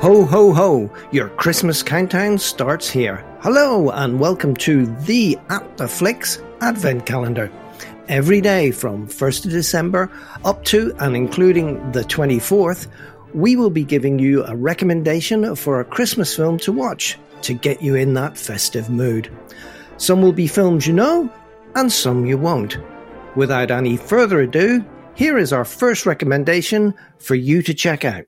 Ho, ho, ho! Your Christmas countdown starts here. Hello, and welcome to the At the Flicks Advent Calendar. Every day from 1st of December up to and including the 24th, we will be giving you a recommendation for a Christmas film to watch to get you in that festive mood. Some will be films you know, and some you won't. Without any further ado, here is our first recommendation for you to check out.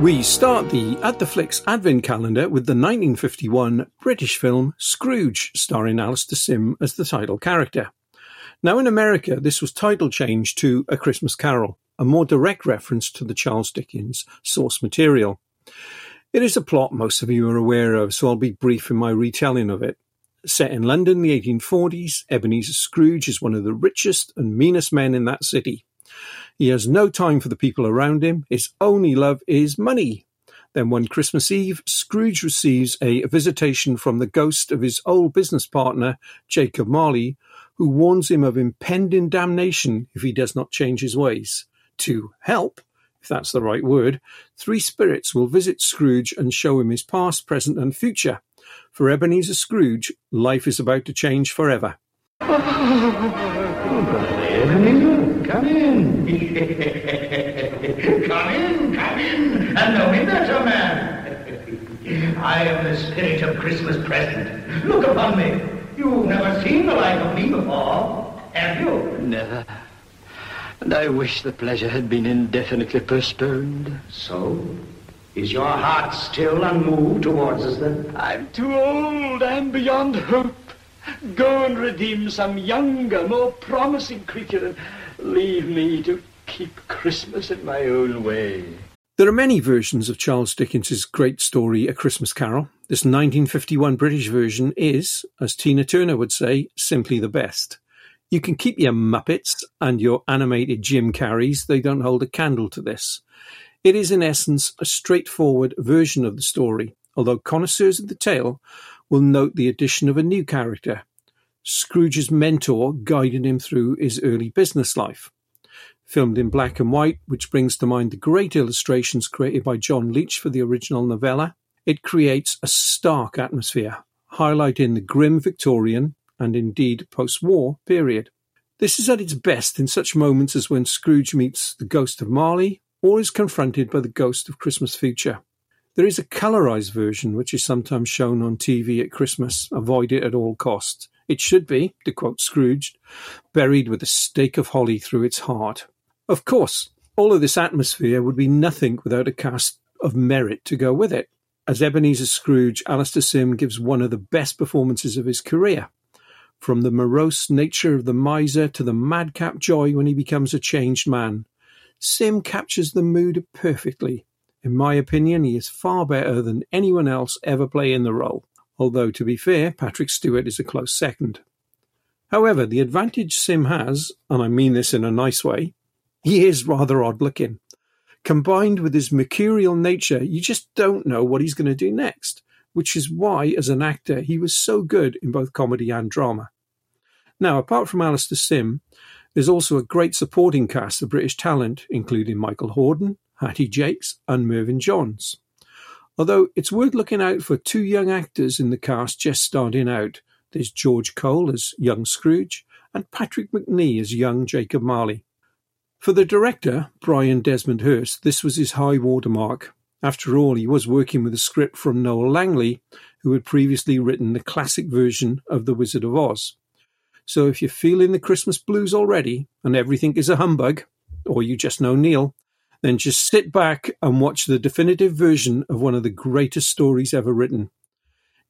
We start the At the Flicks Advent calendar with the 1951 British film Scrooge, starring Alastair Sim as the title character. Now, in America, this was title changed to A Christmas Carol, a more direct reference to the Charles Dickens source material. It is a plot most of you are aware of, so I'll be brief in my retelling of it. Set in London the 1840s, Ebenezer Scrooge is one of the richest and meanest men in that city. He has no time for the people around him. His only love is money. Then one Christmas Eve, Scrooge receives a visitation from the ghost of his old business partner, Jacob Marley, who warns him of impending damnation if he does not change his ways. To help, if that's the right word, three spirits will visit Scrooge and show him his past, present, and future. For Ebenezer Scrooge, life is about to change forever. Ebenezer, come in. come in, come in, and know me better, man. I am the spirit of Christmas present. Look upon me. You've never seen the like of me before, have you? Never. And I wish the pleasure had been indefinitely postponed. So, is your heart still unmoved towards us then? I'm too old. I'm beyond hope. Go and redeem some younger, more promising creature and leave me to keep Christmas in my own way. There are many versions of Charles Dickens's great story, A Christmas Carol. This 1951 British version is, as Tina Turner would say, simply the best. You can keep your Muppets and your animated Jim Carreys, they don't hold a candle to this. It is, in essence, a straightforward version of the story, although connoisseurs of the tale will note the addition of a new character. Scrooge's mentor guided him through his early business life. Filmed in black and white, which brings to mind the great illustrations created by John Leech for the original novella, it creates a stark atmosphere, highlighting the grim Victorian and indeed post war period. This is at its best in such moments as when Scrooge meets the ghost of Marley or is confronted by the ghost of Christmas future. There is a colorized version which is sometimes shown on TV at Christmas. Avoid it at all costs. It should be, to quote Scrooge, buried with a stake of holly through its heart. Of course, all of this atmosphere would be nothing without a cast of merit to go with it. As Ebenezer Scrooge, Alastair Sim gives one of the best performances of his career. From the morose nature of the miser to the madcap joy when he becomes a changed man, Sim captures the mood perfectly in my opinion, he is far better than anyone else ever playing the role, although, to be fair, Patrick Stewart is a close second. However, the advantage Sim has, and I mean this in a nice way, he is rather odd looking. Combined with his mercurial nature, you just don't know what he's going to do next, which is why, as an actor, he was so good in both comedy and drama. Now, apart from Alastair Sim, there's also a great supporting cast of British talent, including Michael Hordern, Hattie Jacques, and Mervyn Johns. Although it's worth looking out for two young actors in the cast just starting out. There's George Cole as young Scrooge and Patrick Macnee as young Jacob Marley. For the director, Brian Desmond Hurst, this was his high watermark. After all, he was working with a script from Noel Langley, who had previously written the classic version of The Wizard of Oz. So if you're feeling the Christmas blues already and everything is a humbug, or you just know Neil, then just sit back and watch the definitive version of one of the greatest stories ever written.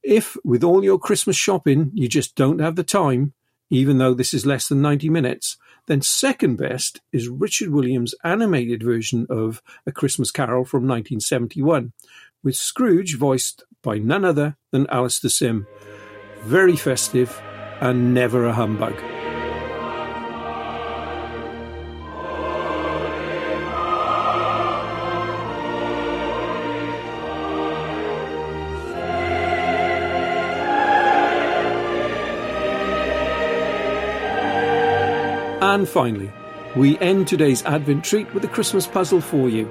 If, with all your Christmas shopping, you just don't have the time, even though this is less than 90 minutes, then second best is Richard Williams' animated version of A Christmas Carol from 1971, with Scrooge voiced by none other than Alastair Sim. Very festive and never a humbug. And finally, we end today's Advent treat with a Christmas puzzle for you.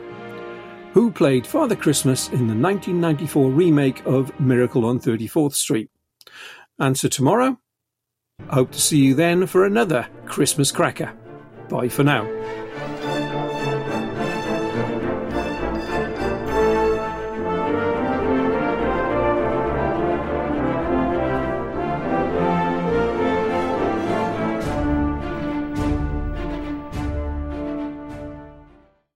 Who played Father Christmas in the 1994 remake of Miracle on 34th Street? Answer tomorrow. Hope to see you then for another Christmas cracker. Bye for now.